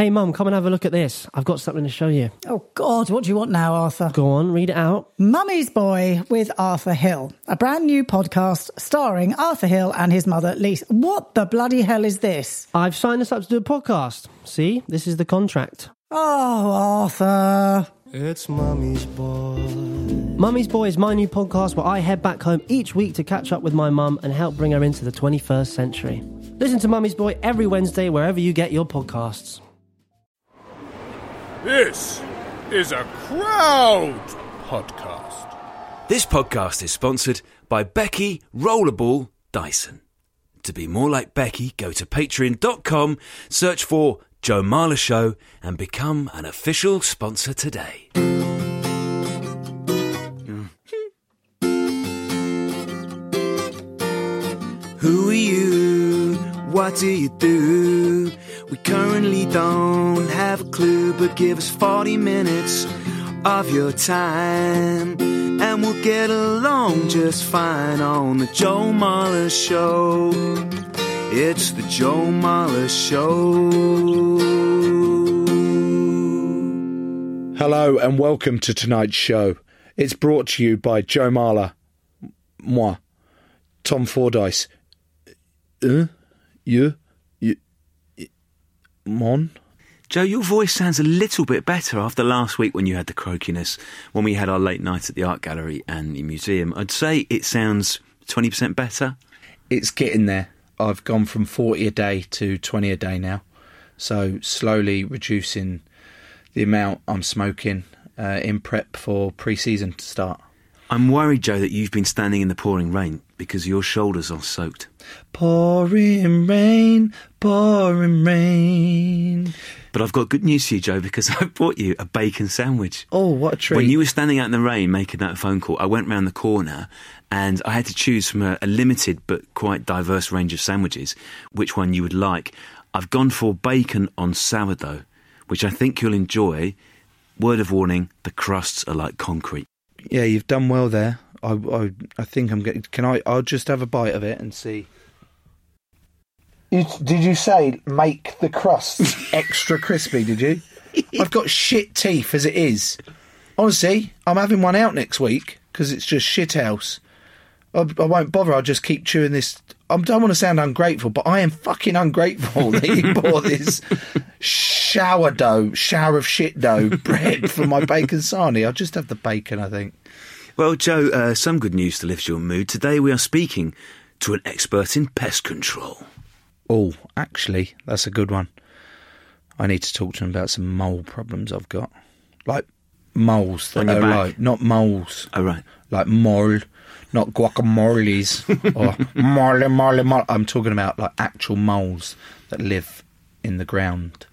Hey, Mum, come and have a look at this. I've got something to show you. Oh, God, what do you want now, Arthur? Go on, read it out. Mummy's Boy with Arthur Hill, a brand new podcast starring Arthur Hill and his mother, Lisa. What the bloody hell is this? I've signed us up to do a podcast. See, this is the contract. Oh, Arthur. It's Mummy's Boy. Mummy's Boy is my new podcast where I head back home each week to catch up with my mum and help bring her into the 21st century. Listen to Mummy's Boy every Wednesday wherever you get your podcasts. This is a crowd podcast. This podcast is sponsored by Becky Rollerball Dyson. To be more like Becky, go to patreon.com, search for Joe Marler Show, and become an official sponsor today. Who are you? What do you do? We currently don't have a clue, but give us 40 minutes of your time, and we'll get along just fine on the Joe Marler Show. It's the Joe Marler Show. Hello and welcome to tonight's show. It's brought to you by Joe Marler, moi, Tom Fordyce, uh, you, Mon. Joe, your voice sounds a little bit better after last week when you had the croakiness, when we had our late night at the art gallery and the museum. I'd say it sounds 20% better. It's getting there. I've gone from 40 a day to 20 a day now. So slowly reducing the amount I'm smoking uh, in prep for pre season to start. I'm worried, Joe, that you've been standing in the pouring rain because your shoulders are soaked. Pouring rain, pouring rain. But I've got good news for you, Joe, because I brought you a bacon sandwich. Oh, what a treat. When you were standing out in the rain making that phone call, I went round the corner and I had to choose from a, a limited but quite diverse range of sandwiches which one you would like. I've gone for bacon on sourdough, which I think you'll enjoy. Word of warning: the crusts are like concrete. Yeah, you've done well there. I, I, I think I'm getting. Can I? I'll just have a bite of it and see. You, did you say make the crust extra crispy? Did you? I've got shit teeth as it is. Honestly, I'm having one out next week because it's just shit house. I, I won't bother. I'll just keep chewing this. I don't want to sound ungrateful, but I am fucking ungrateful that you bought this shower dough, shower of shit dough bread for my bacon sarnie. I'll just have the bacon, I think. Well, Joe, uh, some good news to lift your mood. Today we are speaking to an expert in pest control. Oh, actually, that's a good one. I need to talk to him about some mole problems I've got. Like moles that On your are back? like not moles, Oh, right. like mole, not guacamoles or mole, mole, mole. I'm talking about like actual moles that live in the ground.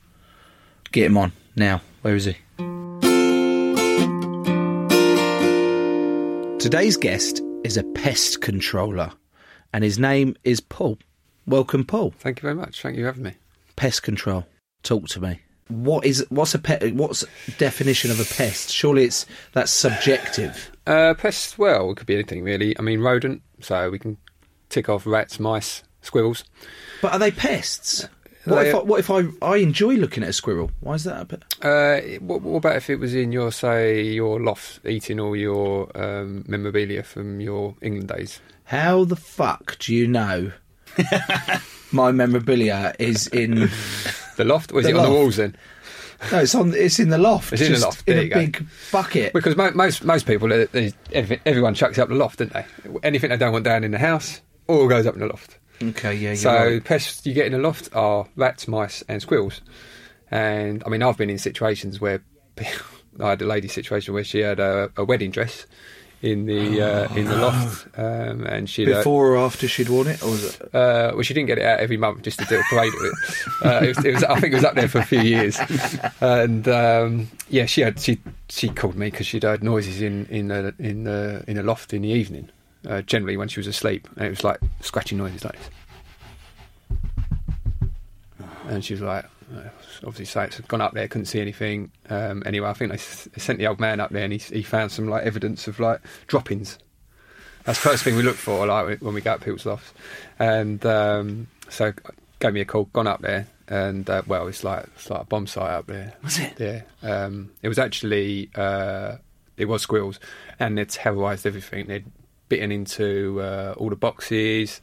Get him on now. Where is he? Today's guest is a pest controller, and his name is Paul. Welcome, Paul. Thank you very much. Thank you for having me. Pest control. Talk to me. What is what's a pet? What's definition of a pest? Surely it's that's subjective. Uh, pests, well, it could be anything really. I mean, rodent, so we can tick off rats, mice, squirrels. But are they pests? What They- if I, what if I I enjoy looking at a squirrel? Why is that a pet? Uh, what, what about if it was in your, say, your loft, eating all your um, memorabilia from your England days? How the fuck do you know my memorabilia is in? The loft? Was The it on the walls then? No, it's on. It's in the loft. It's in the loft, In a go. big bucket. Because mo- most most people, uh, everyone chucks up the loft, don't they? Anything they don't want down in the house, all goes up in the loft. Okay, yeah. So right. pests you get in the loft are rats, mice, and squirrels. And I mean, I've been in situations where I had a lady situation where she had a, a wedding dress in the uh, in the loft, um, and she before or after she'd worn it, or was it? Uh, well, she didn't get it out every month just to do a parade of it. Uh, it, was, it was, I think it was up there for a few years, and um, yeah, she had she she called me because she'd heard noises in in the in the in the loft in the evening, uh, generally when she was asleep, and it was like scratching noises like this. And she was like, uh, obviously, so it's gone up there, couldn't see anything. Um, anyway, I think they, s- they sent the old man up there, and he, he found some like evidence of like droppings. That's the first thing we look for, like when we go up people's lofts. And um, so gave me a call, gone up there, and uh, well, it's like it's like a bomb site up there. Was it? Yeah. Um, it was actually uh, it was squirrels, and they'd terrorised everything. They'd bitten into uh, all the boxes.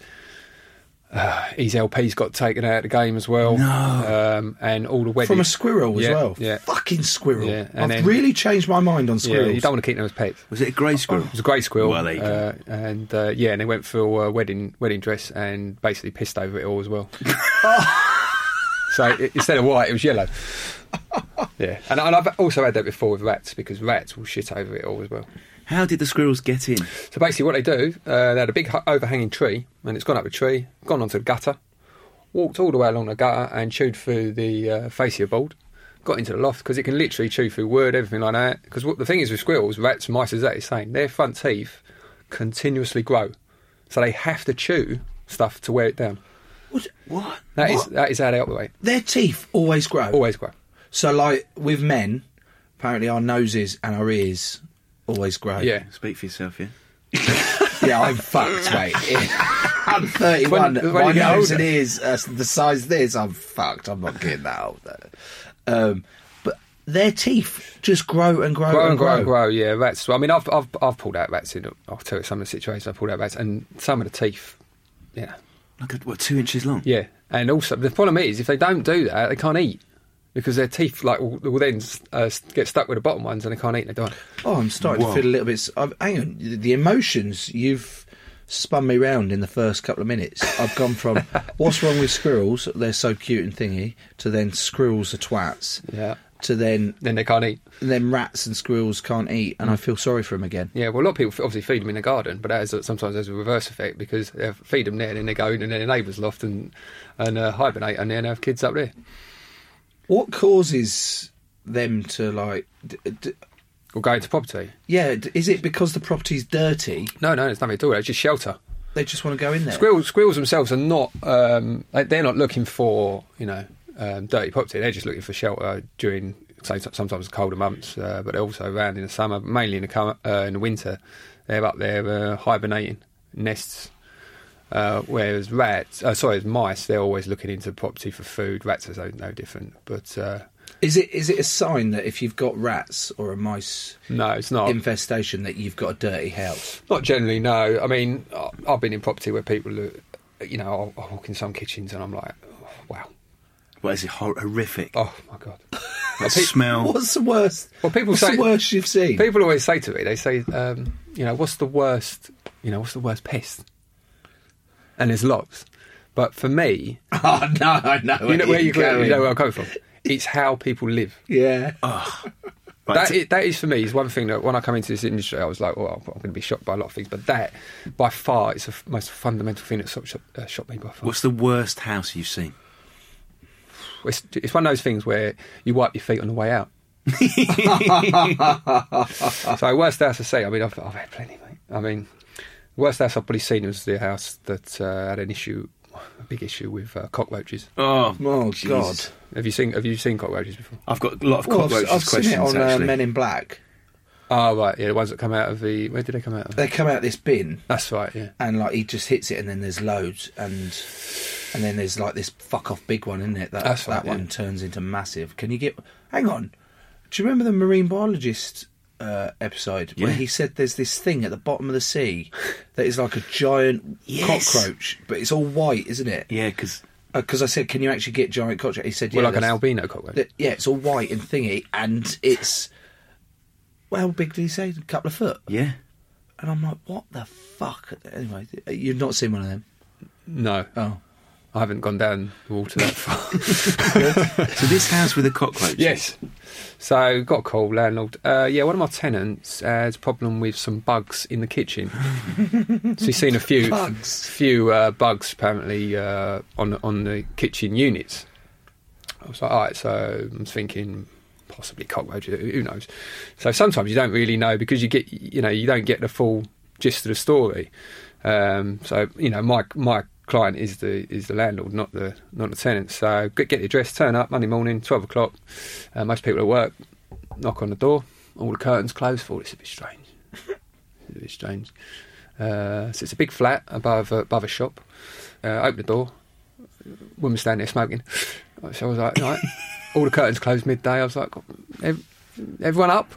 Uh, his LP's got taken out of the game as well. No. Um, and all the wedding From a squirrel as Yeah, well. Yeah. Fucking squirrel. Yeah, and I've then- really changed my mind on Yeah, squirrels. you don't want to keep them as pets. Was it a grey squirrel? It was a grey squirrel. Well, there uh, and uh, yeah, and they went for a wedding wedding dress and basically pissed over it all as well. so i instead of white, it was yellow. Yeah, and, and I've also had that before with rats because rats will shit over it all as well. How did the squirrels get in? So basically, what they do, uh, they had a big overhanging tree, and it's gone up the tree, gone onto the gutter, walked all the way along the gutter, and chewed through the uh, fascia board. Got into the loft because it can literally chew through wood, everything like that. Because the thing is with squirrels, rats, mice, as that is saying, their front teeth continuously grow, so they have to chew stuff to wear it down. What? what? That is What? that is how they operate. Their teeth always grow. Always grow. So, like with men, apparently our noses and our ears always grow. Yeah. Speak for yourself, yeah. yeah, I'm fucked, mate. I'm 31. When- when my nose older. and ears are the size of this. I'm fucked. I'm not getting that old. Um, but their teeth just grow and grow, Grow and and grow grow. and grow. Yeah, rats. I mean, I've I've I've pulled out rats in. I'll tell you some of the situations I've pulled out rats, and some of the teeth. Yeah, Like, a, what, two inches long? Yeah, and also the problem is if they don't do that, they can't eat because their teeth like will, will then uh, get stuck with the bottom ones and they can't eat. and They die. Oh, I'm starting Whoa. to feel a little bit. i hang on, the emotions you've spun me round in the first couple of minutes. I've gone from what's wrong with squirrels? They're so cute and thingy, to then squirrels are twats, Yeah, to then then they can't eat. then rats and squirrels can't eat, and I feel sorry for them again. Yeah, well, a lot of people obviously feed them in the garden, but that has, sometimes has a reverse effect because they feed them there, and then they go in their neighbour's loft and and uh, hibernate, and then have kids up there. What causes them to like? D- d- Or go into property. yeah, d- is it because the property's dirty? No, no, it's nothing at all. It's just shelter. They just want to go in there. Squirrels, squirrels themselves are not. Um, they- they're not looking for you know um, dirty property. They're just looking for shelter during say sometimes colder months, uh, but they're also around in the summer, mainly in the com- uh, in the winter. They're up there uh, hibernating nests. Uh, whereas rats, uh, sorry, mice, they're always looking into property for food. Rats are no, no different, but uh, Is it is it a sign that if you've got rats or a mice no, it's not. infestation that you've got a dirty house? Not generally, no. I mean, I- I've been in property where people, are, you know, I'll, I'll walk in some kitchens and I'm like, oh, wow, What is it? Horrific. oh my god. That smell. What's the worst? Well, people What's say the worst you've seen? people always say to me, they say, um, you know, what's the worst, you know, what's the worst pest? And there's lots, but for me, Oh no, I know. you know where you, going. you know where I'm coming from. It's how people live. Yeah. Right, That so- is, that is for me is one thing that when I come into this industry, I was like, well, I'm going to be shocked by a lot of things, but that by far is the f- most fundamental thing that shocked, shocked, uh, shocked me by far. What's the worst house you've seen? It's, it's one of those things where you wipe your feet on the way out. so worst house to see. I mean, I've, I've had plenty, mate. I mean, worst house I've probably seen was the house that uh, had an issue, a big issue with uh, cockroaches. Oh, Oh Jesus. God. Have you seen Have you seen cockroaches before? I've got a lot of Well, I've, cockroaches I've seen it on uh, actually. Men in Black. Oh right, yeah, the ones that come out of the. Where did they come out of? They come out this bin, That's right, yeah. and like he just hits it, and then there's loads, and and then there's like this fuck off big one, isn't it? That That's that right, one turns into massive. Can you get? Hang on. Do you remember the marine biologist uh, episode where he said there's this thing at the bottom of the sea that is like a giant Yes. cockroach, but it's all white, isn't it? Yeah, because Because I said, can you actually get giant cockroach? He said, yeah. Well, like an albino cockroach. yeah, it's all white and thingy, and it's. Well, how big did he say? A couple of foot. yeah, And I'm like, what the fuck? Anyway, you've not seen one of them? No, Oh. I haven't gone down the water that far. so this house with the cockroach. Yes. So got a call, landlord. Uh, yeah, one of my tenants has a problem with some bugs in the kitchen. so he's seen a few Bugs? few uh, bugs apparently uh, on on the kitchen units. I was like, all right. So I'm thinking possibly cockroaches. Who who knows? So sometimes you don't really know because you get you know you don't get the full gist of the story. Um, so you know my my client is the is the landlord, not the not the tenant. So get, get the address, turn up Monday morning, twelve o'clock. Uh, most people at work knock on the door. All the curtains closed. Thought it's a bit strange. it's a bit strange. Uh, so it's a big flat above uh, above a shop. Uh, open the door. Woman standing there smoking. So I was like, all the curtains closed midday. I was like, everyone up?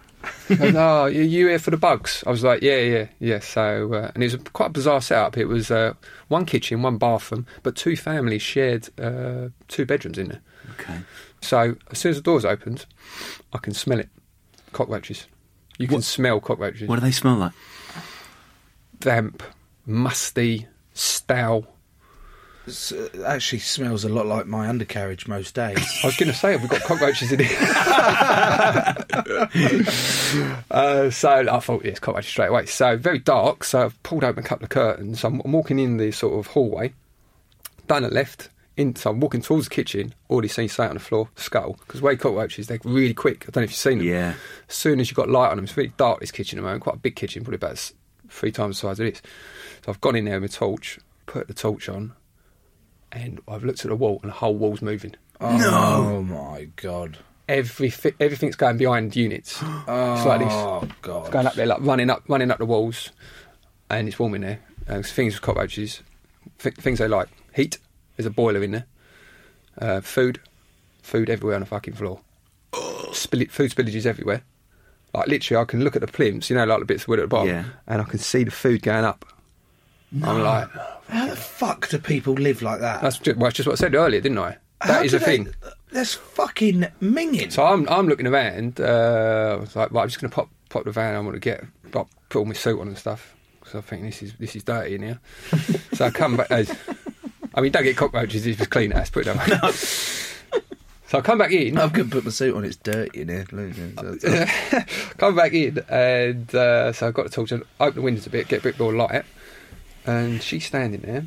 He goes, oh, you you here for the bugs? I was like, yeah, yeah, yeah. So, uh, and it was a, quite a bizarre setup. It was uh, one kitchen, one bathroom, but two families shared uh, two bedrooms in there. Okay. So as soon as the doors opened, I can smell it. Cockroaches. You can smell cockroaches. What do they smell like? Damp, musty, stale. It's, uh, actually smells a lot like my undercarriage most days. I was going to say, have we got cockroaches in here? uh, so I thought, yes, cockroaches straight away. So very dark. So I've pulled open a couple of curtains. I'm, I'm walking in the sort of hallway, down the left. In, so I'm walking towards the kitchen. Already seen something on the floor, skull. Because way cockroaches, they're really quick. I don't know if you've seen them. Yeah. As soon as you've got light on them, it's really dark. This kitchen at the moment, quite a big kitchen, probably about s- three times the size of this. So I've gone in there with a torch, put the torch on, and I've looked at the wall, and the whole wall's moving. Oh my god. Every everything's going behind units. It's like this. Oh It's god. going up there, like running up, running up the walls, and it's warm in there. Uh, things with cockroaches, th- things they like: heat. There's a boiler in there. Uh, food, food everywhere on the fucking floor. Spill- food spillages everywhere. Like literally, I can look at the plinths, you know, like the bits of wood at the bottom, Yeah. and I can see the food going up. I'm like, How the fuck do people live like that? that's just, well, that's just what I said earlier, didn't I? How That is a they- thing. That's fucking minging. So I'm I'm looking around. Uh, I was like, right, I'm just going to pop pop the van. I want to get pop, put all my suit on and stuff because I think this is this is dirty in here. so I come back. As, I mean, don't get cockroaches if it's clean house. Put it that way. So I come back in. I'm going to put my suit on. It's dirty in here. Come back in, and uh, so I've got the torch and open the windows a bit, get a bit more light, and she's standing there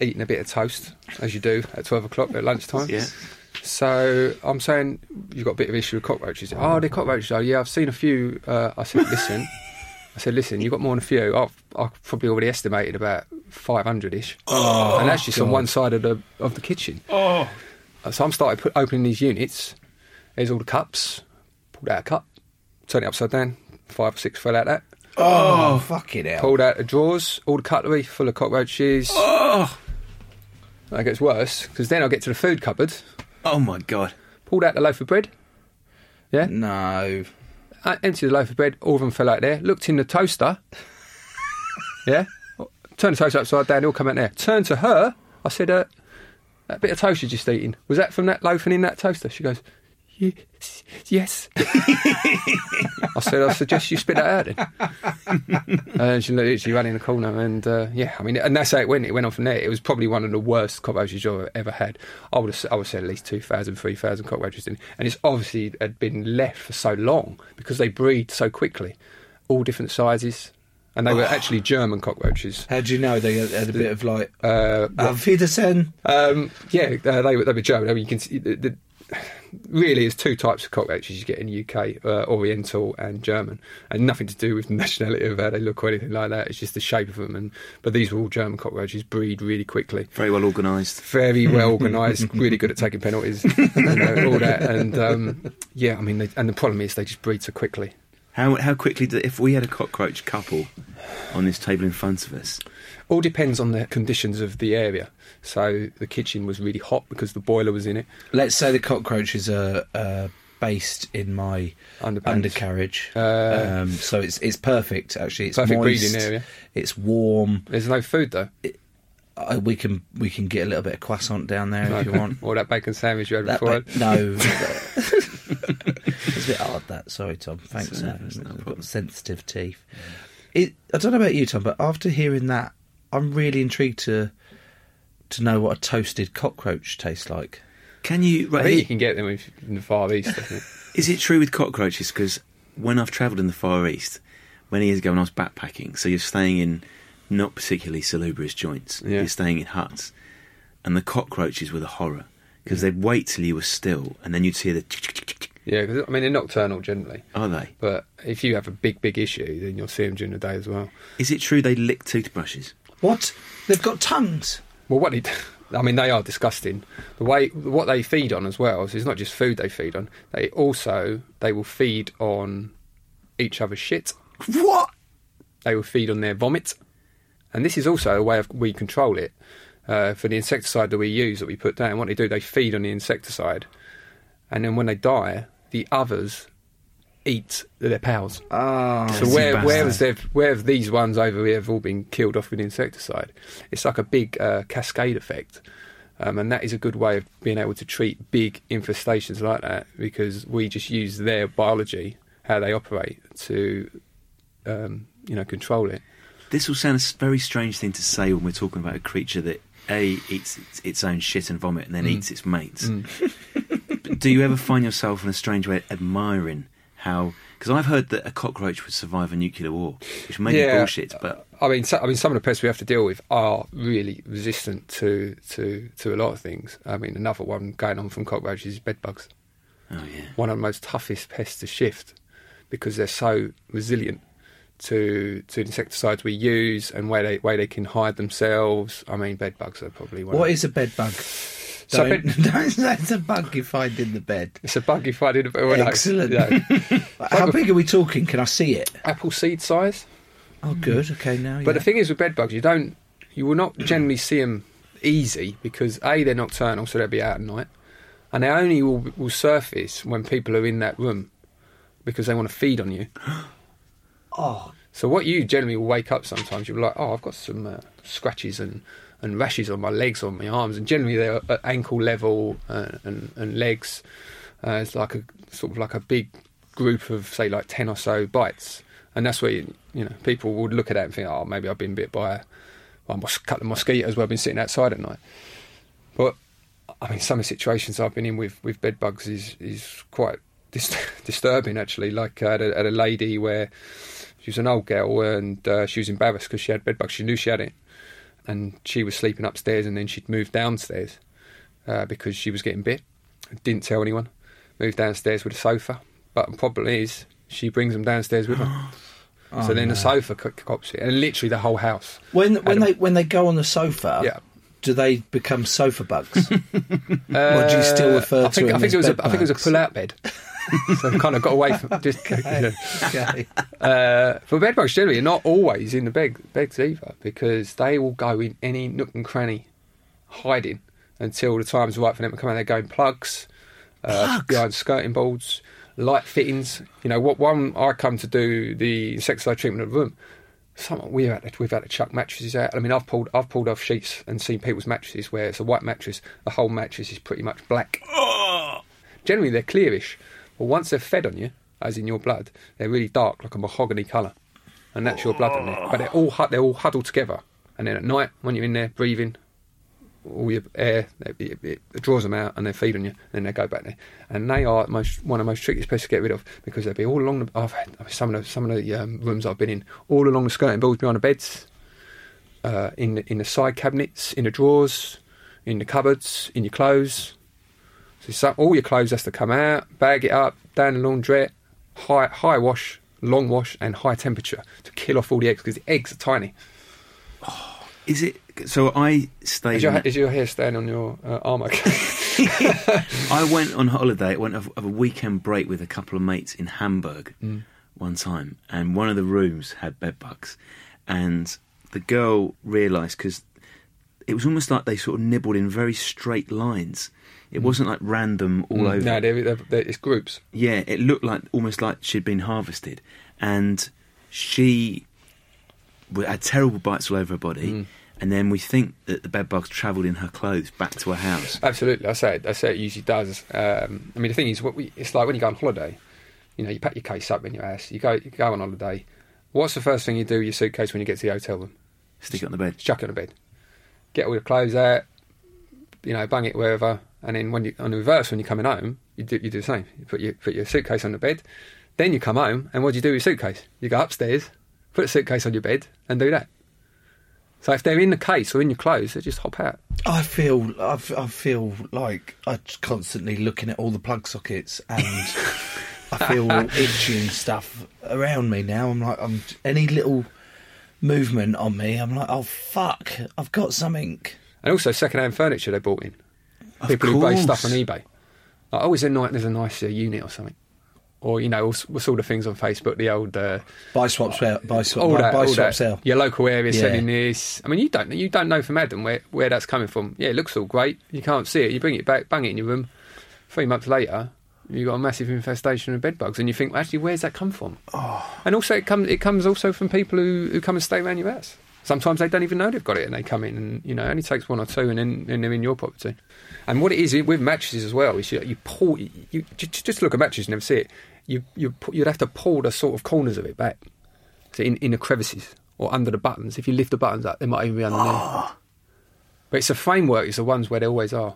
eating a bit of toast, as you do at twelve o'clock at lunchtime. Yeah. So I'm saying you've got a bit of issue with cockroaches. Oh, they're cockroaches. Oh, yeah, I've seen a few. Uh, I said, listen. I said, listen, you've got more than a few. I've, I've probably already estimated about 500 ish. Oh, and that's just on one side of the of the kitchen. Oh. So I'm started put, opening these units. There's all the cups. Pulled out a cup, turned it upside down. Five or six fell out that. Oh, fucking hell. Pulled out the drawers, all the cutlery full of cockroaches. Oh. That gets worse because then I get to the food cupboard. Oh my god. Pulled out the loaf of bread. Yeah. No. I emptied the loaf of bread, all of them fell out there. Looked in the toaster. yeah. Turned the toaster upside down, they all come out there. Turned to her. I said, uh, that bit of toast you're just eating was that from that loaf and in that toaster? She goes, yes. yes. I said, I suggest you spit that out then. and she literally ran in the corner and, uh, yeah, I mean, and that's how it went. It went on from there. It was probably one of the worst cockroaches I've ever had. I would have, I would say at least 2,000, 3,000 cockroaches in And it's obviously had been left for so long because they breed so quickly, all different sizes. And they were actually German cockroaches. How do you know they had a bit of like. Uh, Auf Wiedersehen? um, yeah, uh, they were they were German. I mean, you can see the, the, really there's two types of cockroaches you get in the UK: uh, Oriental and German, and nothing to do with the nationality of how they look or anything like that. It's just the shape of them. And but these were all German cockroaches, breed really quickly, Very well organised. very well organised, really good at taking penalties, you know, all that. And um, yeah, I mean, they, and the problem is they just breed so quickly. How how quickly do, if we had a cockroach couple on this table in front of us? All depends on the conditions of the area. So the kitchen was really hot because the boiler was in it. Let's say the cockroaches are uh, based in my Underpants. undercarriage. Uh, um, so it's it's perfect, actually. It's Perfect moist, breeding area. It's warm. There's no food though. Uh, we can we can get a little bit of croissant down there if you want. or that bacon sandwich you had That before. ba- no, it's a bit hard. That sorry, Tom. Thanks. uh, I've got sensitive teeth. It, I don't know about you, Tom, but after hearing that, I'm really intrigued to to know what a toasted cockroach tastes like. Can you? I think you can get them if- in the Far East. I. Is it true with cockroaches? Because when I've travelled in the Far East, many years ago when I was backpacking, so you're staying in not particularly salubrious joints. Yeah. You're staying in huts, and the cockroaches were the horror because they'd wait till you were still, and then you'd hear the. Yeah, 'cause, I mean they're nocturnal generally, Are they? but if you have a big, big issue, then you'll see them during the day as well. Is it true they lick toothbrushes? What? They've got tongues. Well, what they, I mean, they are disgusting. The way what they feed on as well. So it's not just food they feed on. They also they will feed on each other's shit. What? They will feed on their vomit, and this is also a way of we control it. uh, for the insecticide that we use that we put down. What they do, they feed on the insecticide, and then when they die, the others eat their pals. Ah, So where where has they've where have these ones over here have all been killed off with insecticide? It's like a big uh, cascade effect, um, and that is a good way of being able to treat big infestations like that because we just use their biology, how they operate, to um, you know control it. This will sound a very strange thing to say when we're talking about a creature that a eats its, its own shit and vomit and then Mm. eats its mates. But do you ever find yourself in a strange way admiring how? Because I've heard that a cockroach would survive a nuclear war, which may be bullshit, but I mean, so, I mean, some of the pests we have to deal with are really resistant to to to a lot of things. I mean, another one going on from cockroaches is bedbugs. oh yeah, one of the most toughest pests to shift because they're so resilient to to insecticides we use and where they where they can hide themselves. I mean, bed bugs are probably one. What of, is a bed bug? So Don't, bed- don't, that's a bug you find in the bed. it's a bug you find in well, no, Excellent. yeah. How big are we talking? Can I see it? apple seed size. Oh, good. Okay, now. But the thing is with bed bugs, you don't you will not generally see them easy because a they're nocturnal, so they'll be out at night, and they only will will surface when people are in that room because they want to feed on you. oh, So what you generally will wake up sometimes, you'll be like, oh, I've got some uh, scratches and, and rashes on my legs, on my arms, and generally they're at ankle level uh, and, and legs. Uh, it's like a sort of like a big group of say like ten or so bites, and that's where you, you know people would look at that and think, oh, maybe I've been bit by a, by a couple of mosquitoes where I've been sitting outside at night. But I mean, some of the situations I've been in with with bed bugs is is quite dis- disturbing actually. Like I had a, a lady where she was an old girl and uh, she was embarrassed because she had bed bugs. She knew she had it, and she was sleeping upstairs, and then she'd moved downstairs uh, because she was getting bit. Didn't tell anyone. Moved downstairs with a sofa, but the problem is she brings them downstairs with her. so then the sofa co- cops it, and literally the whole house. when when they when they go on the sofa, Yeah. do they become sofa bugs? or do you still refer Uh, I to think, them I think as it was a, bed I think it was a pull-out bed. so I kind of got away from just. You know. okay. Uh, but bed bugs generally are not always in the bed, beds either because they will go in any nook and cranny hiding until the time's right for them to come out. They go in plugs, uh, behind skirting boards, light fittings. You know, what one I come to do the insecticide treatment of the room. Some we've had to, we've had to chuck mattresses out. I mean, I've pulled I've pulled off sheets and seen people's mattresses where it's a white mattress. The whole mattress is pretty much black. Generally, they're clearish, but once they're fed on you, as in your blood, they're really dark, like a mahogany colour, and that's your blood on there. But they're all they're all huddled together, and then at night when you're in there breathing, all your air it, it, it draws them out, and they feed on you, and then they go back there. And they are most one of the most trickiest pests to get rid of because they'll be all along the. I've had some of the some of the um, rooms I've been in, all along the skirting boards behind the beds, uh, in in the side cabinets, in the drawers, in the cupboards, in your clothes. So all your clothes has to come out, bag it up, down the laundrette, high high wash, long wash, and high temperature to kill off all the eggs because the eggs are tiny. is it? So I stayed. Is your, is your hair staying on your uh, arm? Okay. I went on holiday. I went of, of a weekend break with a couple of mates in Hamburg Mm. one time, and one of the rooms had bed bugs, and the girl realised because it was almost like they sort of nibbled in very straight lines. It wasn't like random all over. Mm. No, they're, they're, they're, it's groups. Yeah, it looked like almost like she'd been harvested, and she had terrible bites all over her body. Mm. And then we think that the bed bugs travelled in her clothes back to her house. Absolutely, I say it. I say it usually does. Um, I mean, the thing is, what we, it's like when you go on holiday. You know, you pack your case up in your house. You go, you go on holiday. What's the first thing you do with your suitcase when you get to the hotel room? Stick it on the bed. Chuck it on the bed. Get all your clothes out. You know, bang it wherever. And then when you on the reverse, when you're coming home, you do you do the same. You put your put your suitcase on the bed. Then you come home, and what do you do with your suitcase? You go upstairs, put the suitcase on your bed, and do that. So if they're in the case or in your clothes, they just hop out. I feel I, f- I feel like I'm constantly looking at all the plug sockets and I feel itchy and stuff around me now. I'm like I'm any little movement on me. I'm like oh fuck I've got something. And also second-hand furniture they bought in. Of People who buy stuff on eBay. Like, oh, is there, there's a nice uh, unit or something. or you know, all, all sort of things on Facebook. The old uh, Buy swap sell. Buy swap. all buy, that, buy all swap that. sell. Your local area Yeah. selling this. I mean, you don't you don't know from Adam where where that's coming from. Yeah, it looks all great. You can't see it. You bring it back, bang it in your room. Three months later, you've got a massive infestation of bed bugs, and you think, well, actually, where's that come from? Oh. And also, it comes it comes also from people who, who come and stay around your house. Sometimes they don't even know they've got it, and they come in, and you know, it only takes one or two, and then and they're in your property. And what it is with mattresses as well is you, you pull, you, you just, look at mattresses, and never see it. You you you'd have to pull the sort of corners of it back, so in in the crevices or under the buttons. If you lift the buttons up, they might even be underneath. But it's a framework. It's the ones where they always are,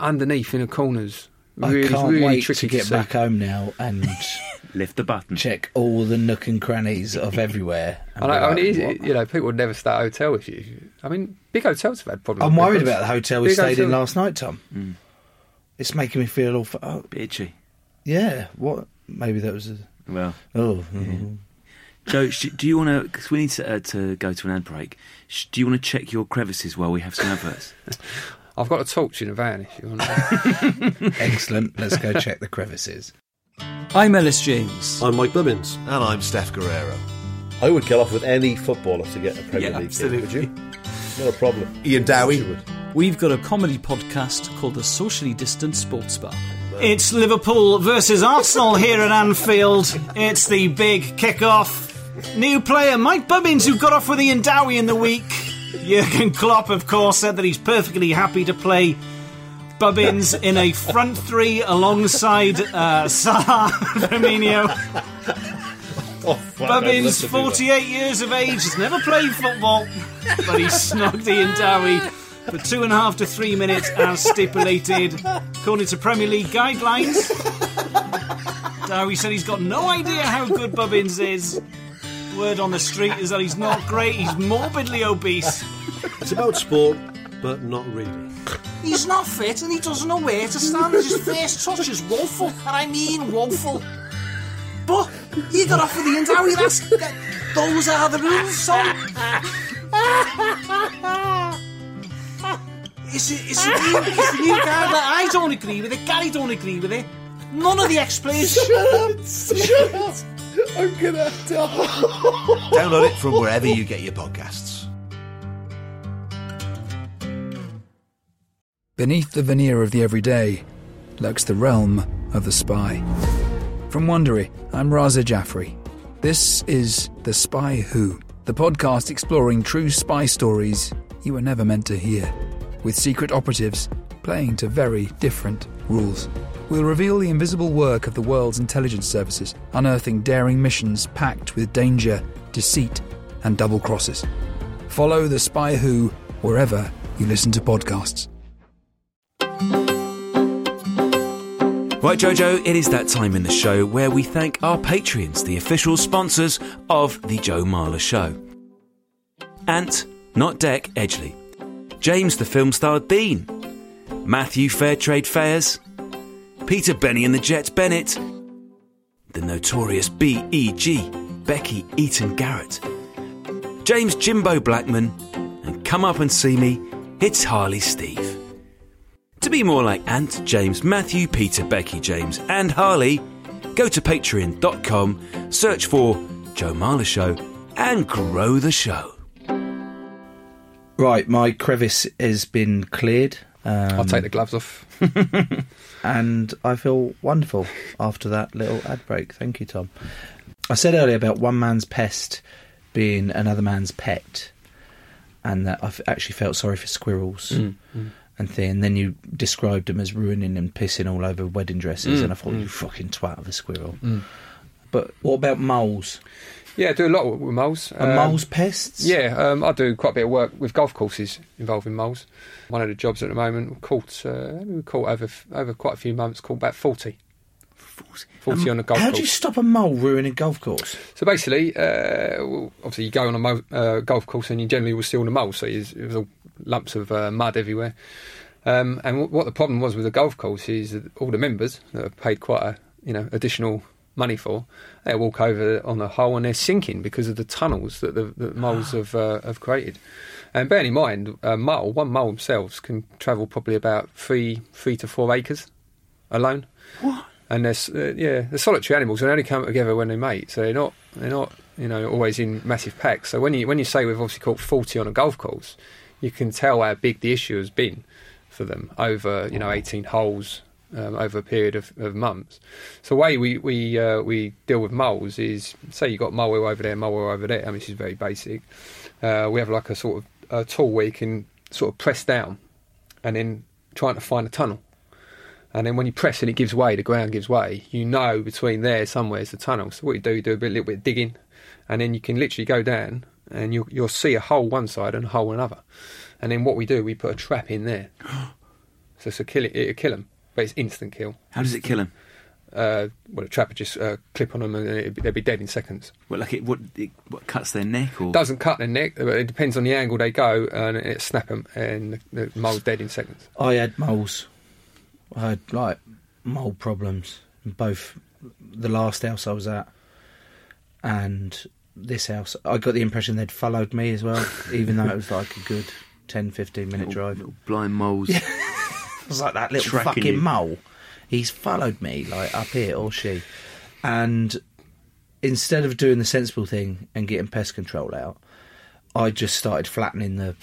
underneath in the corners. Really, I can't really wait tricky to get see. back home now and Lift the button. check all the nook and crannies of everywhere. and And I, be I mean, like, it what? is, you know, people would never start a hotel with you. I mean, big hotels have had problems. I'm worried about the hotel we Big stayed in last night, Tom. Mm. It's making me feel all. f- Oh, Bit itchy. yeah. What? Maybe that was a. Well, Oh. mhm. Joe, do you want to? Because we need to, uh, to go to an ad break. Do you want to check your crevices while we have some adverts? I've got a torch in the van if you want. Excellent. Let's go check the crevices. I'm Ellis James. I'm Mike Bubbins. And I'm Steff Garrero. I would get off with any footballer to get a Premier Yeah, League absolutely. game, would you? Not a problem. Ian Dowie. Would. We've got a comedy podcast called The Socially Distant Sports Bar. It's Liverpool versus Arsenal here at Anfield. It's the big kick-off. New player Mike Bubbins, who got off with Ian Dowie in the week. Jurgen Klopp, of course, said that he's perfectly happy to play Bubbins in a front three alongside uh, Salah Firmino. Oh, fuck, I'd love Bubbins, to do that. 48 years of age, has never played football, but he snogged Ian Dowie for two and a half to three minutes as stipulated, according to Premier League guidelines. Dowie said he's got no idea how good Bubbins is. Word on the street is that he's not great, he's morbidly obese. It's about sport, but not really. He's not fit and he doesn't know where to stand. His first touch is woeful, and I mean woeful. But he got off with Ian Dowie. That's that, those are the rules. So it's, a- it's, a new, it's the new guideline. I don't agree with it. Gary don't agree with it. None of the experts. Shut up! Shut up! I'm gonna die. Download it from wherever you get your podcasts. Beneath the veneer of the everyday lurks the realm of the spy. From Wondery, I'm Raza Jaffrey. This is The Spy Who, the podcast exploring true spy stories you were never meant to hear, with secret operatives playing to very different rules. We'll reveal the invisible work of the world's intelligence services, unearthing daring missions packed with danger, deceit, and double crosses. Follow The Spy Who wherever you listen to podcasts. Right, Jojo, it is that time in the show where we thank our Patreons, the official sponsors of The Joe Marler Show. Ant, not Deck, Edgley. James the film star Dean. Matthew Fairtrade Fairs. Peter Benny and the Jets Bennett. The notorious B.E.G. Becky Eaton Garrett. James Jimbo Blackman. And come up and see me, it's Harley Steve. To be more like Ant, James, Matthew, Peter, Becky, James, and Harley, go to patreon.com, search for Joe Marler Show, and grow the show. Right, my crevice has been cleared. Um, I'll take the gloves off. and I feel wonderful after that little ad break. Thank you, Tom. I said earlier about one man's pest being another man's pet, and that I f- actually felt sorry for squirrels Mm, mm. And thing. Then you described them as ruining and pissing all over wedding dresses, Mm, and I thought mm. you fucking twat of a squirrel. Mm. But what about moles? Yeah, I do a lot with, with moles. Are Um, moles pests? Yeah, um, I do quite a bit of work with golf courses involving moles. One of the jobs at the moment, we caught, uh, we caught over over quite a few months, caught about 40. 40 on a golf How course. do you stop a mole ruining a golf course? So basically, uh, well, obviously, you go on a mo- uh, golf course and you generally will see all the moles. So there's there's all lumps of uh, mud everywhere. Um, and w- what the problem was with the golf course is that all the members that have paid quite a you know additional money for, they walk over on the hole and they're sinking because of the tunnels that the, the moles have uh, have created. And bearing in mind, a mole, one mole themselves can travel probably about three three to four acres alone. What? And they're uh, yeah, they're solitary animals. They only come together when they mate, so they're not they're not you know always in massive packs. So when you when you say we've obviously caught forty on a golf course, you can tell how big the issue has been for them over you know eighteen holes. Um, over a period of, of months, so the way we we uh, we deal with moles is say you have got mole over there, mole over there. I mean, this is very basic. Uh, we have like a sort of a tool where you can sort of press down, and then trying to find a tunnel. And then when you press and it gives way, the ground gives way. You know between there somewhere is the tunnel. So what you do, you do a bit, little bit of digging, and then you can literally go down and you'll you'll see a hole one side and a hole another. And then what we do, we put a trap in there. so it's a kill it, it'll kill them, but it's instant kill. How does it kill them? Uh, well, a trap would just uh, clip on them and be- they'd be dead in seconds. Well, like it? What, it, what cuts their neck or? Doesn't cut their neck, but it depends on the angle they go, and it snap them, and the, the mole's dead in seconds. I had moles. I had like mole problems in both the last house I was at and this house. I got the impression they'd followed me as well, even though it was like a good 10, 15 minute Little- drive. little blind moles. It was like that little Tracking fucking you. mole. He's followed me like up here, or she. And instead of doing the sensible thing and getting pest control out, I just started flattening the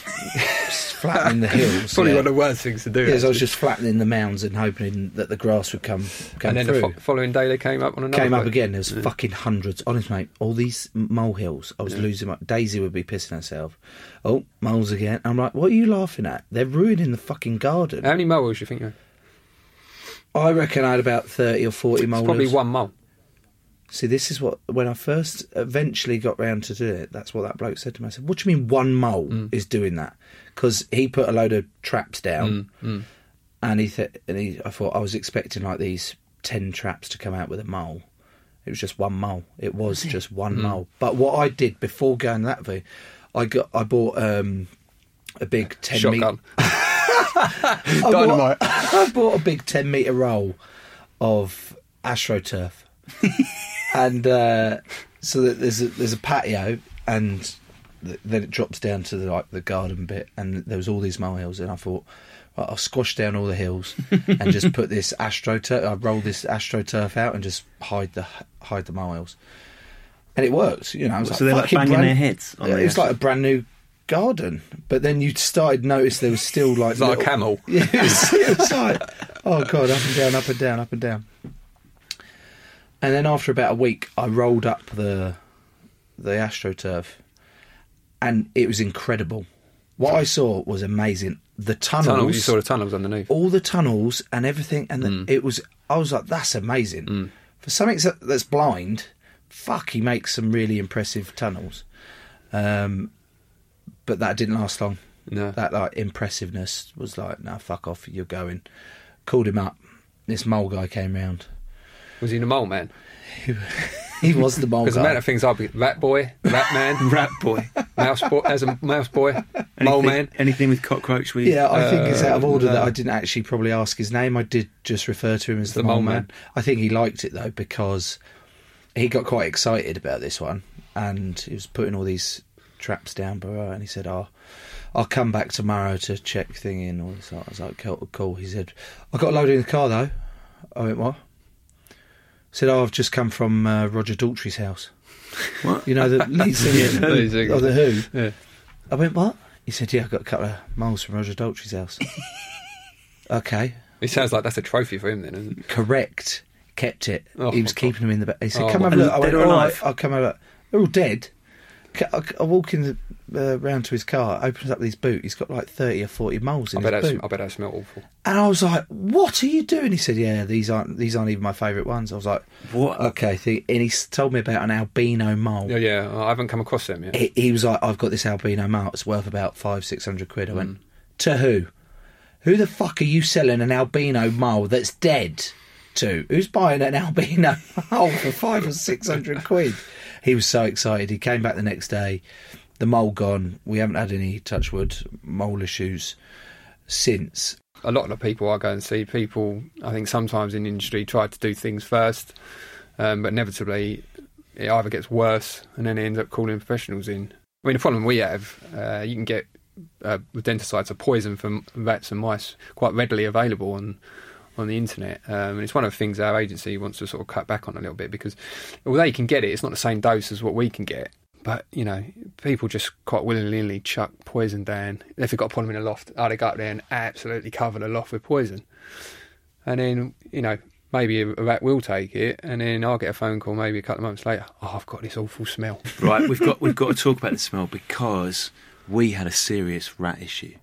flattening the hills. Probably yeah. one of the worst things to do. Yes, I was just flattening the mounds and hoping that the grass would come come and then through. the fo- following day they came up on another. Came up again. There was Yeah. fucking hundreds. Honest mate, all these mole hills. I was Yeah. losing my. Daisy would be pissing herself. Oh, moles again. I'm like, what are you laughing at? They're ruining the fucking garden. How many moles do you think? you had? I reckon I had about thirty or forty moles. probably one mole. See, this is what when I first eventually got round to do it. That's what that bloke said to me. I said, "What do you mean one mole Mm. is doing that?" Because he put a load of traps down, Mm, mm. and he th- and he. I thought I was expecting like these ten traps to come out with a mole. It was just one mole. It was just one Mm. mole. But what I did before going that way, I got I bought um, a big ten Shotgun. I Dynamite. Bought, I bought a big 10 metre roll of AstroTurf. And uh, so that there's a, there's a patio, and th- then it drops down to the, like the garden bit, and there was all these molehills, and I thought, right, I'll squash down all the hills and just put this AstroTurf. I roll this AstroTurf out and just hide the hide the molehills. And it worked, you know. I was So they're like banging brand- their heads on Yeah, it was like a brand new garden, but then you started to notice there was still like It's like a camel. Yeah, it was, it was like oh god, up and down, up and down, up and down. And then after about a week, I rolled up the the AstroTurf, and it was incredible. What I saw was amazing. The tunnels, Tunnels. You saw the tunnels underneath. all the tunnels and everything, and the, Mm. it was. I was like, that's amazing. For something that's blind, fuck, he makes some really impressive tunnels. Um, but that didn't last long. No. That like impressiveness was like, no, fuck off, you're going. Called him up. This mole guy came round. Was he the mole man? He was the mole Because the guy. amount of things I'll be rat boy, rat man, rat boy, mouse boy, as a mouse boy, mole man. Anything with cockroach? We, Yeah, I think it's out of order that Uh, I didn't actually probably ask his name. I did just refer to him as the, The mole mole man. man. I think he liked it though because he got quite excited about this one and he was putting all these traps down. But and he said, "Oh, I'll come back tomorrow to check thing in." All this. I was like, "Cool." cool. He said, "I got a load in the car though." I went, "What?" Said, "Oh, I've just come from uh, Roger Daltrey's house." What? You know the lead singer singer. of the Who. Yeah. I went, what? He said, yeah, I've got a couple of moles from Roger Daltrey's house. okay, It sounds like that's a trophy for him then, isn't it? correct. Kept it. Oh, he was keeping them in the back. He said, Oh, come my have a look. I went? I'll come over. They're all dead. I, I walk in the, uh, round to his car, opens up his boot. He's got like 30 or 40 moles I in bet, his that, boot. I bet that smelled awful. And I was like, "What are you doing?" He said, "Yeah, these aren't these aren't even my favourite ones." I was like, What? Okay." And he told me about an albino mole. Yeah, yeah, I haven't come across them yet. he, he was like, I've got this albino mole. It's worth about five, six hundred quid. I Mm. went, to who? Who the fuck are you selling an albino mole that's dead to? Who's buying an albino mole for five or six hundred quid? He was so excited. He came back the next day. The mole gone. We haven't had any touchwood mole issues since. a lot of people I go and see, people I think sometimes in industry try to do things first, um, but inevitably it either gets worse and then they end up calling professionals in. I mean, the problem we have, uh, you can get uh, rodenticides, a poison from rats and mice, quite readily available on on the internet, um, and it's one of the things our agency wants to sort of cut back on a little bit because although you can get it, it's not the same dose as what we can get. But you know, people just quite willingly chuck poison down. If they've got a problem in a loft, oh, they go up there and absolutely cover the loft with poison. And then you know, maybe a rat will take it, and then I'll get a phone call maybe a couple of months later. Oh, I've got this awful smell. Right, we've got we've got to talk about the smell because we had a serious rat issue,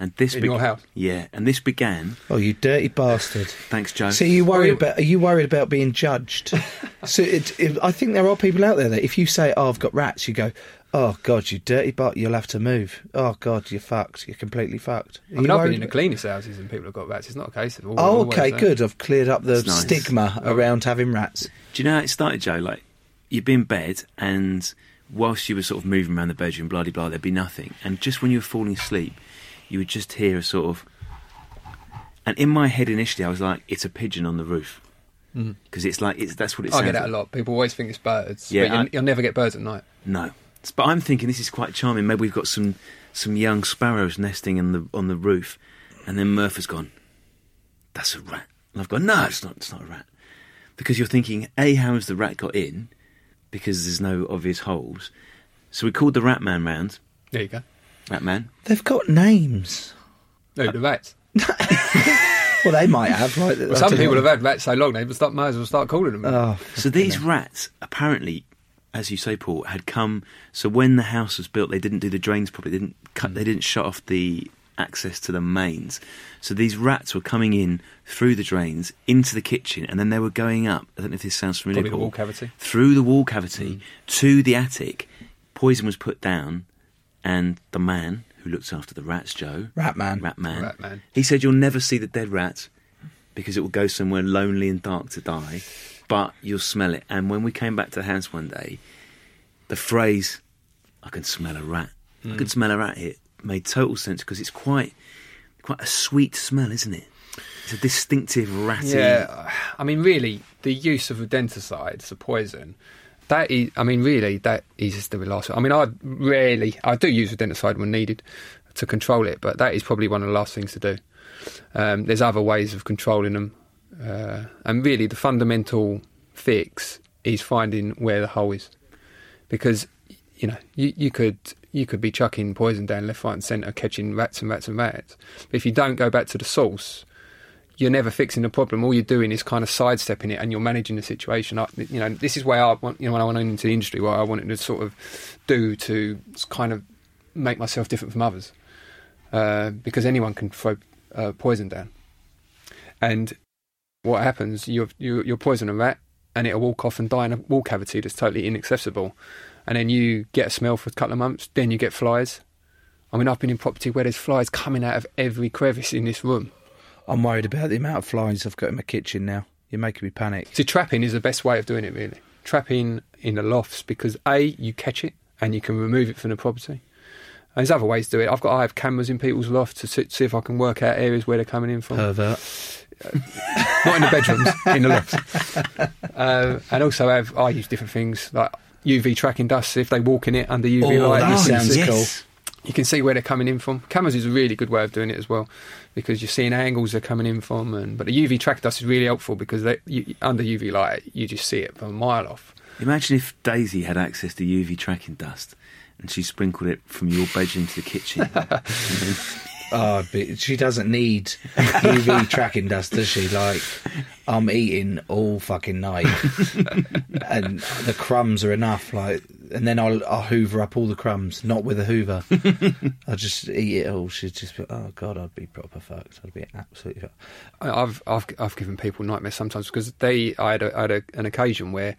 and this In your house? yeah, and this began. Oh, you dirty bastard! Thanks, Joe. So you worried about? Are you worried about being judged? so it, it, I think there are people out there that if you say, "Oh, I've got rats," you go, "Oh God, you dirty butt! You'll have to move." Oh God, you're fucked. You're completely fucked. Are I mean, you I've been in the cleanest houses and people have got rats. It's not a case of all. Oh, oh okay, there. good. I've cleared up the nice. stigma oh. around having rats. Do you know how it started, Joe? Like you'd be in bed, and whilst you were sort of moving around the bedroom, blah blah blah, there'd be nothing, and just when you were falling asleep, you would just hear a sort of. And in my head initially, I was like, "It's a pigeon on the roof," mm. because it's like it's that's what it I get that like. a lot. People always think it's birds. Yeah, but you'll, I- you'll never get birds at night. No, but I'm thinking this is quite charming. Maybe we've got some some young sparrows nesting in the on the roof, and then Murph has gone. That's a rat, and I've gone. No, it's not. It's not a rat, because you're thinking, a how has the rat got in? Because there's no obvious holes. So we called the rat man round. There you go. Rat man. They've got names. No, the rats. Well, they might have. Right? Well, some people have had rats so long they start, might as well start calling them. Oh, So these rats apparently, as you say, Paul, had come. So when the house was built, they didn't do the drains properly. They didn't cut. They didn't shut off the access to the mains. So these rats were coming in through the drains into the kitchen, and then they were going up. I don't know if this sounds familiar. Probably the wall cavity. Through the wall cavity mm. to the attic. Poison was put down, and the man who looks after the rats, Joe, Rat man. rat man, Rat man. he said you'll never see the dead rat because it will go somewhere lonely and dark to die, but you'll smell it. And when we came back to the house one day, the phrase "I can smell a rat," I can hmm. smell a rat here made total sense because it's quite quite a sweet smell, isn't it? It's a distinctive ratty. Yeah, I mean, really, the use of rodenticides, a poison, that is, I mean, really, that is the last. I mean, I rarely, I do use rodenticide when needed to control it, but that is probably one of the last things to do. Um, there's other ways of controlling them, uh, and really, the fundamental fix is finding where the hole is, because you know you, you could you could be chucking poison down left, right, and centre, catching rats and rats and rats, but if you don't go back to the source, you're never fixing the problem. All you're doing is kind of sidestepping it, and you're managing the situation. I, you know, this is where I want. You know, when I went into the industry, what I wanted to sort of do to kind of make myself different from others, uh, because anyone can throw uh, poison down, and what happens? You you you poison a rat, and it'll walk off and die in a wall cavity that's totally inaccessible, and then you get a smell for a couple of months. Then you get flies. I mean, I've been in property where there's flies coming out of every crevice in this room. I'm worried about the amount of flies I've got in my kitchen now. You're making me panic. See, trapping is the best way of doing it, really. Trapping in the lofts because a you catch it and you can remove it from the property. And there's other ways to do it. I've got I have cameras in people's lofts to see, see if I can work out areas where they're coming in from. Pervert. Not in the bedrooms, in the lofts. Uh, and also, I have I use different things like UV tracking dust. If they walk in it under UV Oh, light, that sounds see- cool. You can see where they're coming in from. Cameras is a really good way of doing it as well, because you're seeing angles they're coming in from. And but the UV track dust is really helpful because they, you, under UV light you just see it from a mile off. Imagine if Daisy had access to UV tracking dust, and she sprinkled it from your bedroom to the kitchen. Oh, but she doesn't need UV tracking dust, does she? Like, I'm eating all fucking night, and the crumbs are enough. Like, and then I'll, I'll hoover up all the crumbs, not with a hoover. I'll just eat it all. She'd just be, oh god, I'd be proper fucked. I'd be absolutely fucked. I've I've I've given people nightmares sometimes because they I had, a, I had a, an occasion where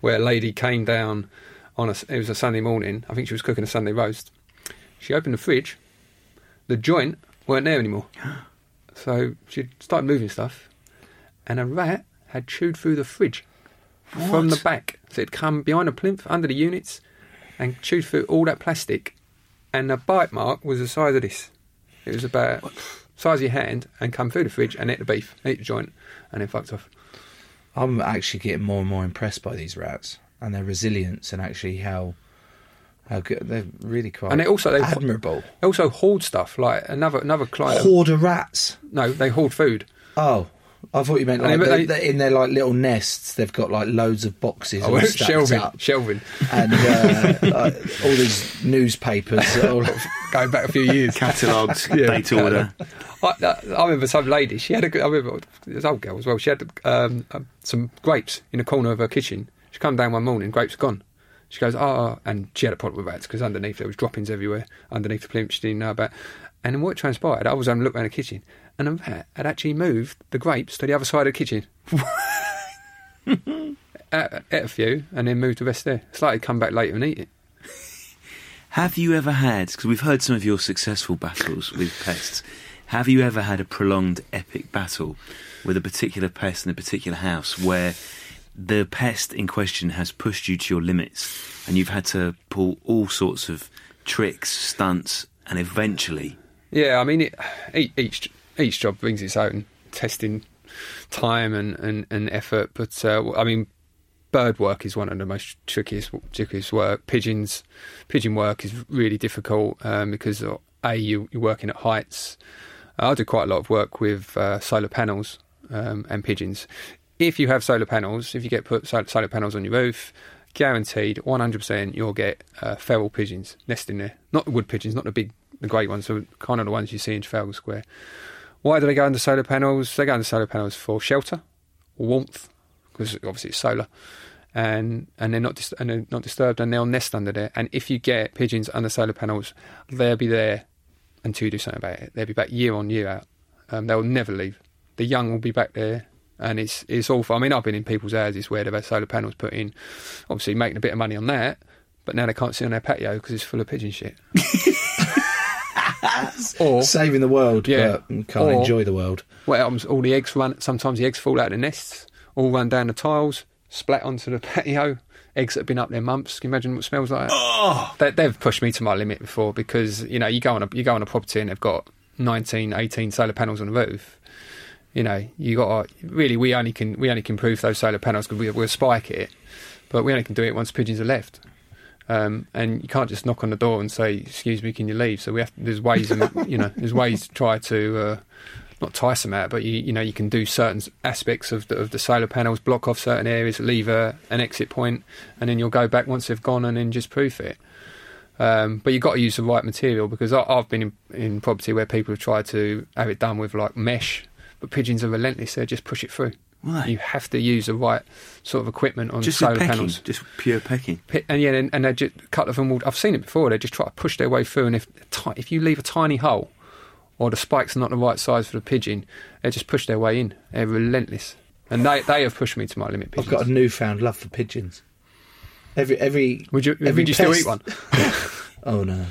where a lady came down on a it was a Sunday morning. I think she was cooking a Sunday roast. She opened the fridge, the joint weren't there anymore. So she started moving stuff, and a rat had chewed through the fridge from the back. So it'd come behind a plinth under the units and chewed through all that plastic, and the bite mark was the size of this. It was about size of your hand, and come through the fridge and ate the beef, ate the joint, and then fucked off. I'm actually getting more and more impressed by these rats and their resilience and actually how how good they're really quite And they also they admirable. They also hoard stuff. Like another another client. Hoarder rats. No, they hoard food. Oh, I thought you meant And like they- they, they, in their like little nests. They've got like loads of boxes Oh, all stacked shelving, up, shelving. and uh, like, all these newspapers. all Going back a few years. Catalogues, Yeah, date order. I, I remember some lady. She had a. good- I remember this old girl as well. She had um, um, some grapes in the corner of her kitchen. She come down one morning, grapes gone. She goes, oh, and she had a problem with rats because underneath there was droppings everywhere, underneath the plinth she didn't know about. And then what transpired, I was having a look around the kitchen, and a rat had actually moved the grapes to the other side of the kitchen. ate, ate a few, and then moved the rest there. It's like he'd come back later and eat it. Have you ever had, because we've heard some of your successful battles with pests, have you ever had a prolonged epic battle with a particular pest in a particular house where the pest in question has pushed you to your limits and you've had to pull all sorts of tricks, stunts, and eventually. Yeah, I mean, it, each- each job brings its own testing time and, and, and effort. But uh, I mean, bird work is one of the most trickiest trickiest work. Pigeons, pigeon work is really difficult um, because uh, a you, you're working at heights. I do quite a lot of work with uh, solar panels um, and pigeons. If you have solar panels, if you get put solar panels on your roof, guaranteed 100% you'll get uh, feral pigeons nesting there. Not the wood pigeons, not the big, the great ones, so kind of the ones you see in Trafalgar Square. Why do they go under solar panels? They go under solar panels for shelter, warmth, because obviously it's solar, and and they're not dis- and they're not disturbed, and they'll nest under there. And if you get pigeons under solar panels, they'll be there until you do something about it. They'll be back year on year out. Um, they'll never leave. The young will be back there, and it's it's awful. I mean, I've been in people's houses where they've had solar panels put in, obviously making a bit of money on that, but now they can't sit on their patio because it's full of pigeon shit. or saving the world, Yeah. but can't Or- enjoy the world. what happens? All the eggs run. Sometimes the eggs fall out of the nests, all run down the tiles, splat onto the patio. Eggs that have been up there months. Can you imagine what smells like that? Oh. They, they've pushed me to my limit before because you know you go on a you go on a property and they've got 19, 18 solar panels on the roof. You know you got to really we only can we only can prove those solar panels because we, we'll spike it, but we only can do it once pigeons are left. Um, and you can't just knock on the door and say, "Excuse me, can you leave?" So we have. There's ways, and you know, there's ways to try to uh, not tice them out, but you you know you can do certain aspects of the, of the solar panels, block off certain areas, leave a, an exit point, and then you'll go back once they've gone and then just proof it. Um, but you've got to use the right material because I, I've been in, in property where people have tried to have it done with like mesh, but pigeons are relentless. They just push it through. Why? You have to use the right sort of equipment on Just solar pecking, panels. just pure pecking. And yeah, and, and they just, a couple of them will. I've seen it before. They just try to push their way through, and if if you leave a tiny hole, or the spikes are not the right size for the pigeon, they just push their way in. They're relentless, and they they have pushed me to my limit. I've got a newfound love for pigeons. Every every would you every would you still eat one? Oh no.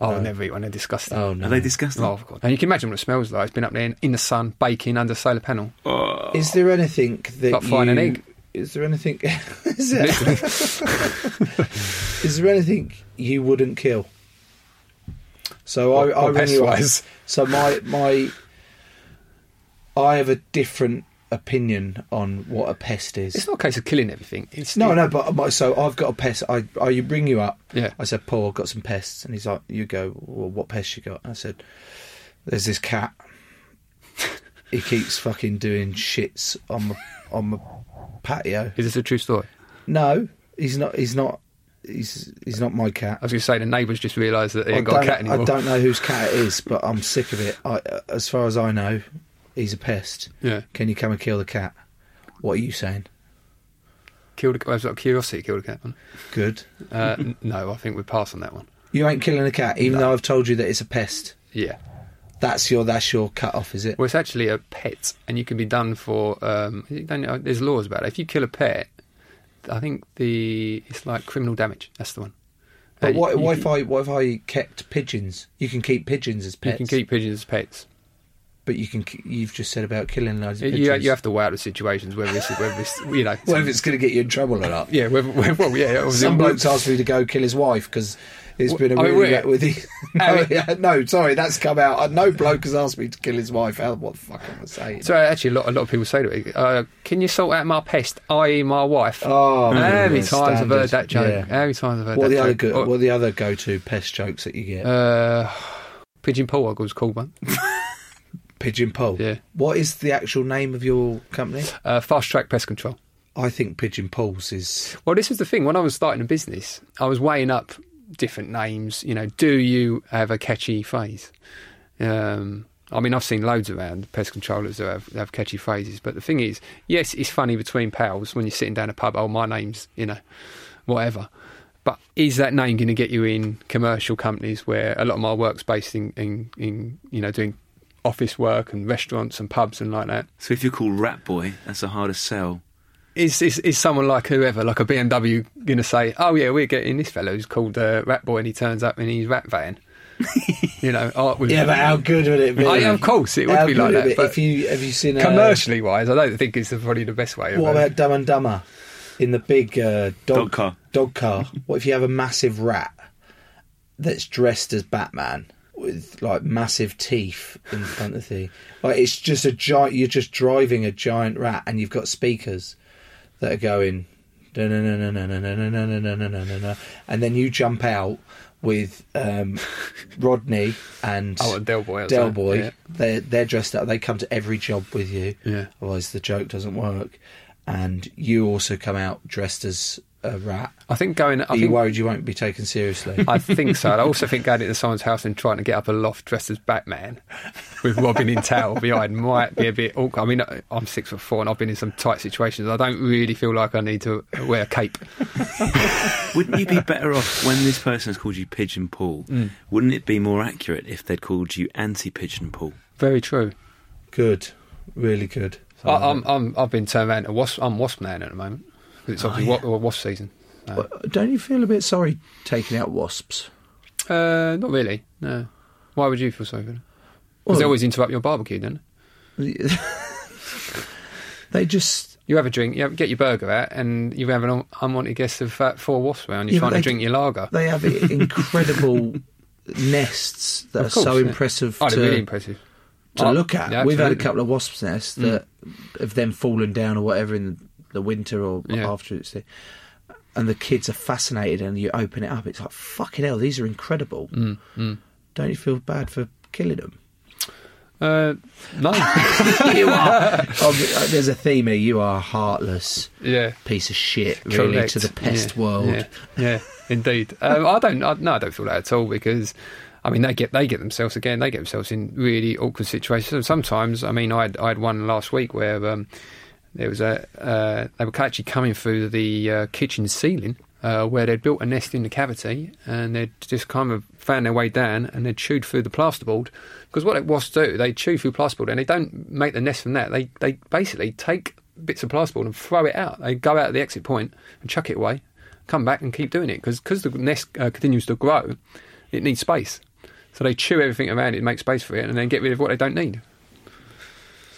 Oh, oh, No. I'll never eat one. They're disgusting. Oh, no. Are they disgusting? Oh, God. And you can imagine what it smells like. It's been up there in, in the sun, baking under a solar panel. Oh. Is there anything that Like frying you, an egg. Is there anything? is, there, is there anything you wouldn't kill? So What- I, I what ring pest-wise? So my my, I have a different opinion on what a pest is. It's not a case of killing everything. It's No, no, but so I've got a pest. I, I you bring you up. Yeah. I said, Paul, I've got some pests, and he's like, you go. Well, what pests you got? I said, there's this cat. he keeps fucking doing shits on the on my patio. Is this a true story? No, he's not. He's not. He's he's not my cat. I was going to say the neighbours just realised that they ain't got a cat anymore. I don't know whose cat it is, but I'm sick of it. I, as far as I know, he's a pest. Yeah. Can you come and kill the cat? What are you saying? Killed a, was that curiosity killed a cat one? Good. Uh, n- no, I think we'd pass on that one. You ain't killing a cat, even though I've told you that it's a pest. Yeah. That's your that's your cut off, is it? Well, it's actually a pet, and you can be done for. Um, you don't know- there's laws about it. If you kill a pet, I think the it's like criminal damage. That's the one. But Uh, what, you what can- if I what if I kept pigeons? You can keep pigeons as pets. You can keep pigeons as pets. But you can you've just said about killing loads of You, you have to weigh out the situations whether it's whether it's you know Whether it's going to get you in trouble or not. yeah whether, whether well yeah Some blokes asked me to go kill his wife because it's been a I mean, really wet with the. No, yeah, no, sorry, that's come out. Uh, No bloke has asked me to kill his wife. How, what the fuck am I saying? So actually, a lot, a lot of people say to me, uh, "Can you sort out my pest, i.e., my wife?" Oh, how many times I've heard that joke? Yeah. How many times I've heard what that the other joke? go- what are the other go to pest jokes that you get? Uh, pigeon Paul was called one. Pigeon Paul. Yeah. What is the actual name of your company? Uh, fast track pest control. I think Pigeon Paul's is. Well, this was the thing. When I was starting a business, I was weighing up different names. You know, do you have a catchy phrase? Um, I mean, I've seen loads around pest controllers that have, have catchy phrases, but the thing is, yes, it's funny between pals when you're sitting down a pub. Oh, my name's you know, whatever. But is that name going to get you in commercial companies where a lot of my work's based in, in, in you know doing office work and restaurants and pubs and like that? So if you're called Rat Boy, that's a harder sell. Is, is is someone like whoever, like a BMW, going to say, "Oh yeah, we're getting this fellow who's called uh, Rat Boy, and he turns up in his rat van"? you know, art with Yeah, but how good would it be? Yeah, of course, it would How be like that. be? But if you have you seen uh, commercially wise, I don't think it's probably the best way. Of What uh, about Dumb and Dumber in the big uh, dog, Dog car. Dog car. what if you have a massive rat that's dressed as Batman with like massive teeth in front of the like it's just a giant. You're just driving a giant rat, and you've got speakers that are going. And then you jump out with um, Rodney and Oh, and Del Boy, Del Boy. yeah. They're they're dressed up. They come to every job with you. Yeah. Otherwise, the joke doesn't work. And you also come out dressed as a rat. I think going. I Are you think, worried you won't be taken seriously? I think so. I also think going into someone's house and trying to get up a loft dressed as Batman with Robin in towel behind might be a bit awkward. I mean, I'm six foot four and I've been in some tight situations. I don't really feel like I need to wear a cape. Wouldn't you be better off when this person has called you Pigeon Paul? Mm. Wouldn't it be more accurate if they'd called you Anti Pigeon Paul? Very true. good, really good. I, I'm, I'm, I've been turned around to wasp. I'm wasp man at the moment it's Oh, obviously yeah. wasp season. Uh, But don't you feel a bit sorry taking out wasps? uh, not really. No. Why would you feel sorry for them? Because Well- they always interrupt your barbecue, don't they? they just You have a drink, you have, get your burger out, and you have an un- unwanted guest of uh, four wasps around. You're Yeah, trying to drink your lager. they have incredible nests that Of are so yeah. impressive Oh, to, really impressive. to Oh, look at. We've had a couple of wasps' nests Mm. that have then fallen down or whatever in the, the winter or Yeah. after it's there. And the kids are fascinated, and you open it up. It's like fucking hell. These are incredible. Mm, mm. Don't you feel bad for killing them? Uh, no. you are. Oh, there's a theme here. You are a heartless Yeah. piece of shit, really, Correct. to the pest Yeah, world. Yeah, yeah indeed. um, I don't. I, no, I don't feel that at all because. I mean, they get they get themselves again. They get themselves in really awkward situations. And sometimes, I mean, I had, I had one last week where um, there was a uh, they were actually coming through the uh, kitchen ceiling uh, where they'd built a nest in the cavity and they'd just kind of found their way down and they'd chewed through the plasterboard because what it was do they chew through plasterboard and they don't make the nest from that. They they basically take bits of plasterboard and throw it out. They go out at the exit point and chuck it away, come back and keep doing it because because the nest uh, continues to grow, it needs space. So they chew everything around it, make space for it, and then get rid of what they don't need.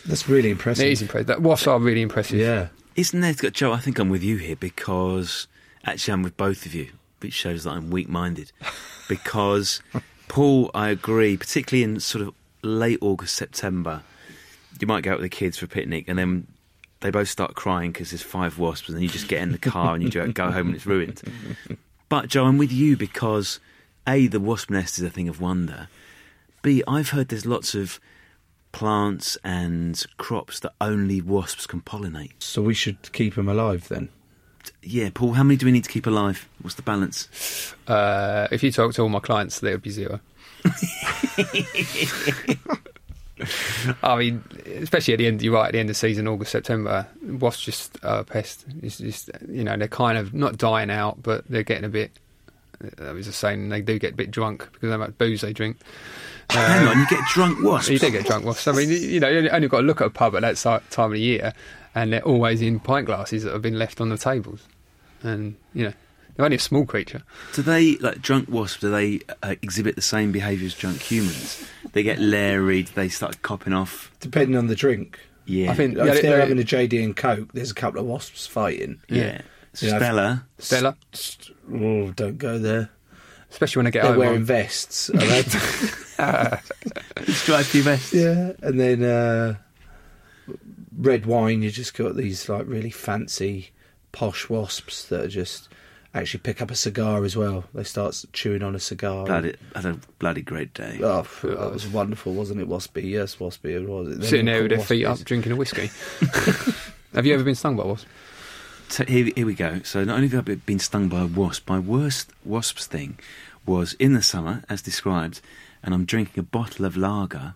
That's really impressive. It is impressive. That wasps are really impressive. Yeah. Isn't there, Joe? I think I'm with you here because actually I'm with both of you, which shows that I'm weak minded. Because, Paul, I agree, particularly in sort of late August, September, you might go out with the kids for a picnic and then they both start crying because there's five wasps and then you just get in the car and you go go home and it's ruined. But, Joe, I'm with you because, A, the wasp nest is a thing of wonder. B, I've heard there's lots of plants and crops that only wasps can pollinate. So we should keep them alive then. Yeah, Paul, how many do we need to keep alive? What's the balance? Uh, if you talk to all my clients, there would be zero. I mean, especially at the end, you're right, at the end of season, August, September, wasps just uh, a pest. It's just, you know, they're kind of not dying out, but they're getting a bit, I was just saying, they do get a bit drunk because of how much booze they drink. Hang on, you get drunk wasps? You do get drunk wasps. I mean, you- you know, you only got to look at a pub at that time of the year, and they're always in pint glasses that have been left on the tables. And, you know, they're only a small creature. Do they, like drunk wasps, do they uh, exhibit the same behaviour as drunk humans? They get leery, do they start copping off? Depending on the drink. Yeah. I think- Like, Yeah, if they- they're having a JD and Coke, there's a couple of wasps fighting. Yeah. You know, Stella. Stella, Oh, don't go there. especially when I get They're home. wearing on- vests. Are they? Striped vest. yeah, and then uh, red wine. You just got these like really fancy, posh wasps that are just, actually pick up a cigar as well. They start chewing on a cigar. Bloody, had a bloody great day. Oh, that was wonderful, wasn't it, Waspy? Yes, Waspy. It was. Sitting there with their feet up, drinking a whiskey. Have you ever been stung by a wasp? So here, here we go. So not only have I been stung by a wasp, my worst wasps thing was in the summer, as described, and I'm drinking a bottle of lager,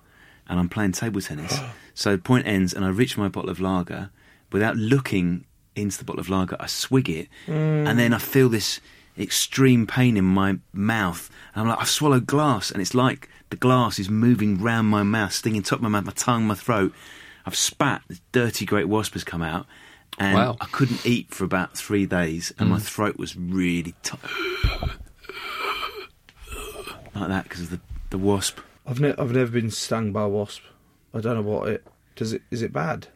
and I'm playing table tennis. so the point ends, and I reach my bottle of lager without looking into the bottle of lager. I swig it, and then I mm. feel this extreme pain in my mouth, and I'm like, I've swallowed glass, and it's like the glass is moving round my mouth, stinging top of my mouth, my tongue, my throat. I've spat. This dirty great wasp has come out. And Wow. I couldn't eat for about three days, and my mm. throat was really tight. like that because of the, the wasp. I've, ne- I've never been stung by a wasp. I don't know what it does. It is it bad?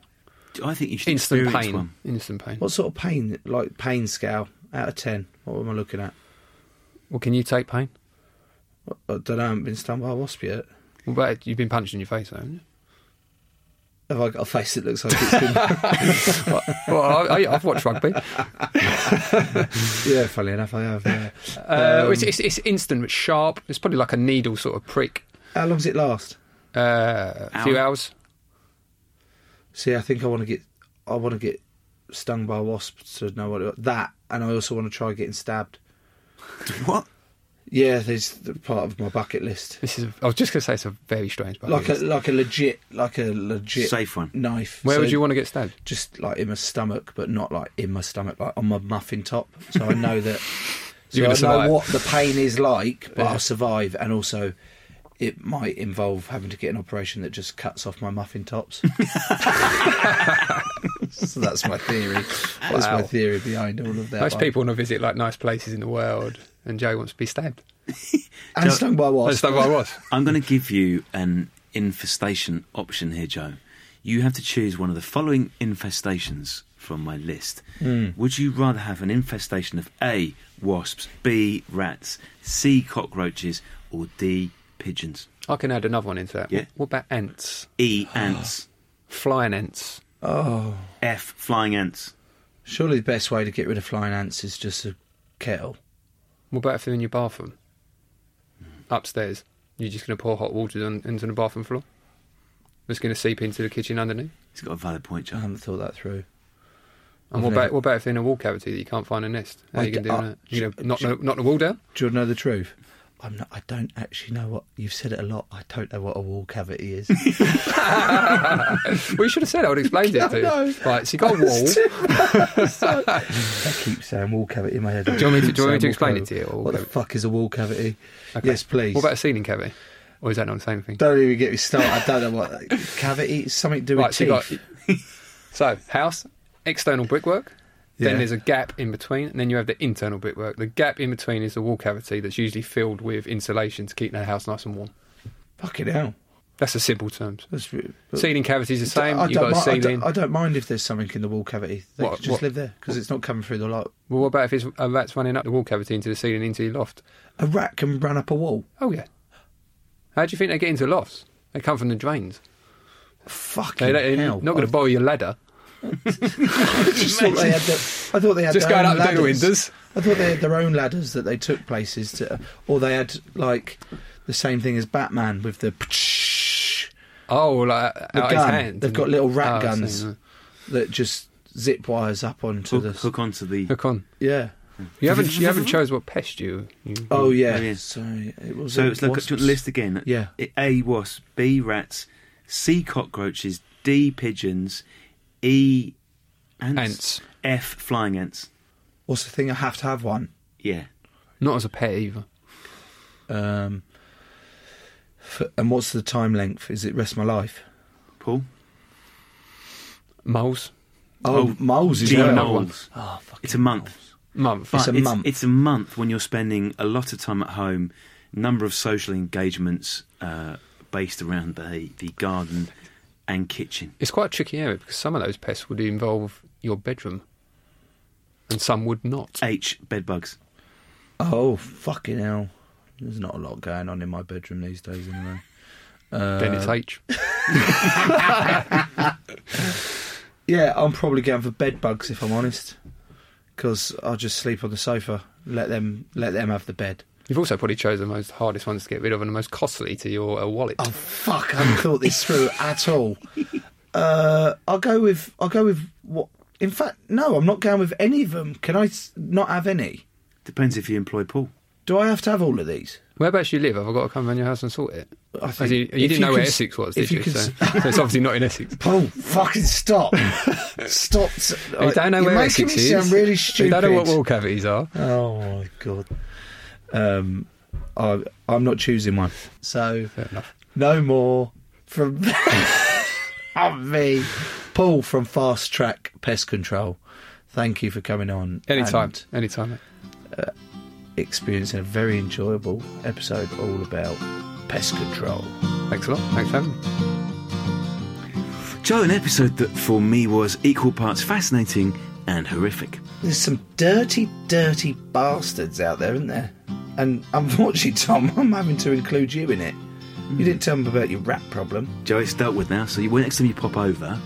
I think you should Instant pain. one. Instant pain. What sort of pain? Like pain scale out of ten? What am I looking at? Well, can you take pain? I don't know. I haven't been stung by a wasp yet. Well, but you've been punched in your face, haven't you? Have I got a face that looks like it's been? well, I, I, I've watched rugby. yeah, funny enough, I have. Yeah. Uh, Um, it's, it's, it's instant, but sharp. It's probably like a needle sort of prick. How long does it last? Uh, a few hours. See, I think I want to get. I want to get stung by a wasp to know what it, that, and I also want to try getting stabbed. What? Yeah, there's the part of my bucket list. This is. I was just going to say it's a very strange. bucket Like a list. like a legit like a legit Safe one. knife. Where So would you want to get stabbed? Just like in my stomach, but not like in my stomach, like on my muffin top. So I know that. so You're I gonna know survive. what the pain is like, but Yeah. I'll survive, and also. It might involve having to get an operation that just cuts off my muffin tops. so that's my theory. That's my Wow. theory behind all of that. Most one. people want to visit like nice places in the world, and Joe wants to be stabbed. and stung by And wasp. stuff I was. I'm going to give you an infestation option here, Joe. You have to choose one of the following infestations from my list. Hmm. Would you rather have an infestation of A, wasps, B, rats, C, cockroaches, or D, pigeons? I can add another one into that. Yeah. What, what about ants? E, ants, Flying ants. Oh, F, flying ants. surely the best way to get rid of flying ants is just a kettle. What about if they're in your bathroom? Upstairs. You're just going to pour hot water on, into the bathroom floor? It's going to seep into the kitchen underneath? He's got a valid point, I haven't thought that through. And what about, what about if they're in a wall cavity that you can't find a nest? How I are you going to do uh, that? You know, sh- knock, knock the wall down? Do you want to know the truth? I'm not. I don't actually know what you've said it a lot. I don't know what a wall cavity is. well, you should have said I would explain it to you. Right, so you got a wall. I keep saying wall cavity in my head. Do you want me to- do you want me to explain it to you, What the fuck is a wall cavity? Okay. Yes, please. What about a ceiling cavity? Or is that not the same thing? Don't even get me started. I don't know what cavity. Something to do with Right, so, you teeth. got, so house, external brickwork. Then there's a gap in between, and then you have the internal brickwork. The gap in between is the wall cavity that's usually filled with insulation to keep the house nice and warm. Fucking hell. That's the simple terms. That's, Ceiling cavity is the same. I You've got a mi- I, ceiling. don't, I don't mind if there's something in the wall cavity. They What- could just what- live there because it's not coming through the light. Well, what about if it's a rat's running up the wall cavity into the ceiling into your loft? A rat can run up a wall. Oh yeah. How do you think they get into lofts? They come from the drains. Fucking They, hell! not going to borrow your ladder. I just thought they had. The, I thought they had Just their going own up the ladders. windows. I thought they had their own ladders that they took places to, or they had like the same thing as Batman with the Oh, like the out his gun. hand. They've got little rat Oh, guns seen that just zip wires up onto Hook, the. hook onto the. Hook on. Yeah. You haven't. You haven't chose what pest you. you Oh, oh yeah. Oh, yeah. So it was. So it's like wasps. the list again. Yeah. A wasps, B rats, C cockroaches, D pigeons, E ants, Ants. F flying ants. What's the thing? I have to have one. Yeah. Not as a pet either. Um, f and what's the time length? Is it rest of my life? Paul. Moles. Oh, moles is G well. moles. Oh, fucking It's a month. Month. It's a it's, month. It's a month when you're spending a lot of time at home, number of social engagements uh, based around the, the garden and kitchen. It's quite a tricky area because some of those pests would involve your bedroom, and some would not. H bedbugs. Oh, fucking hell. There's not a lot going on in my bedroom these days, anyway. Uh, then it's H. Yeah, I'm probably going for bed bugs if I'm honest. because I'll just sleep on the sofa. Let them let them have the bed. You've also probably chosen the most hardest ones to get rid of and the most costly to your uh, wallet. Oh fuck! I haven't thought this through at all. Uh, I'll go with I'll go with what. In fact, no, I'm not going with any of them. Can I s- not have any? Depends if you employ Paul. Do I have to have all of these? Whereabouts do you live? Have I got to come around your house and sort it? I As think you, you if didn't you know where could- Essex was, if did you? you could so, s- so it's obviously not in Essex. Paul, fucking stop! stop! You don't know You're where making Essex me is. sound really You stupid. don't know what wall cavities are. Oh my god. Um, I, I'm not choosing one. So Fair no more from me, Paul from Fast Track Pest Control. Thank you for coming on. Anytime. and Anytime. mate. Experiencing a very enjoyable episode all about pest control. Thanks a lot. Thanks for having me. Joe, an episode that for me was equal parts fascinating and horrific. There's some dirty, dirty bastards out there, isn't there? And unfortunately, Tom, I'm having to include you in it. You didn't tell me about your rat problem. Joe, it's dealt with now, so you, next time you pop over,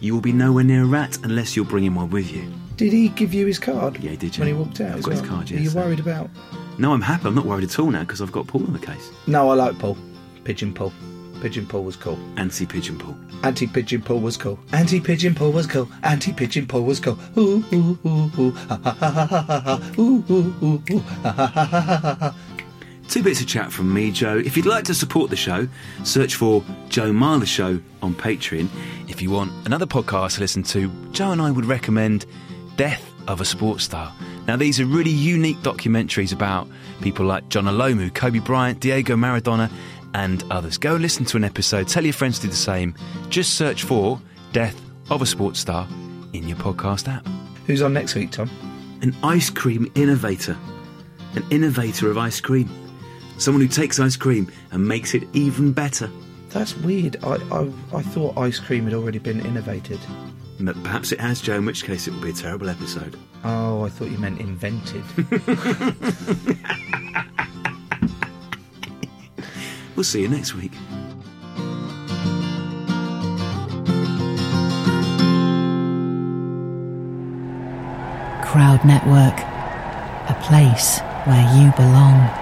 you will be nowhere near a rat unless you're bringing one with you. Did he give you his card? Yeah, he did, When he walked out, I've got his card, Are you yes. worried about? No, I'm happy. I'm not worried at all now because I've got Paul on the case. No, I like Paul. Pigeon Paul. Pigeon Paul was cool. Anti Pigeon Paul. Anti Pigeon Paul was cool. Anti Pigeon Paul was cool. Anti Pigeon Paul was cool. Ooh ooh ooh ooh. Ha ha ha ha ha ha. Ooh ooh ooh ooh. Ha ha ha ha ha ha. Two bits of chat from me, Joe. If you'd like to support the show, search for Joe Marler Show on Patreon. If you want another podcast to listen to, Joe and I would recommend Death of a Sports Star. Now, these are really unique documentaries about people like Jonah Lomu, Kobe Bryant, Diego Maradona, and others. Go and listen to an episode. Tell your friends to do the same. Just search for Death of a Sports Star in your podcast app. Who's on next week, Tom? An ice cream innovator. An innovator of ice cream. Someone who takes ice cream and makes it even better. That's weird. I, I I thought ice cream had already been innovated. But perhaps it has, Joe, in which case it will be a terrible episode. Oh, I thought you meant invented. We'll see you next week. Crowd Network, a place where you belong.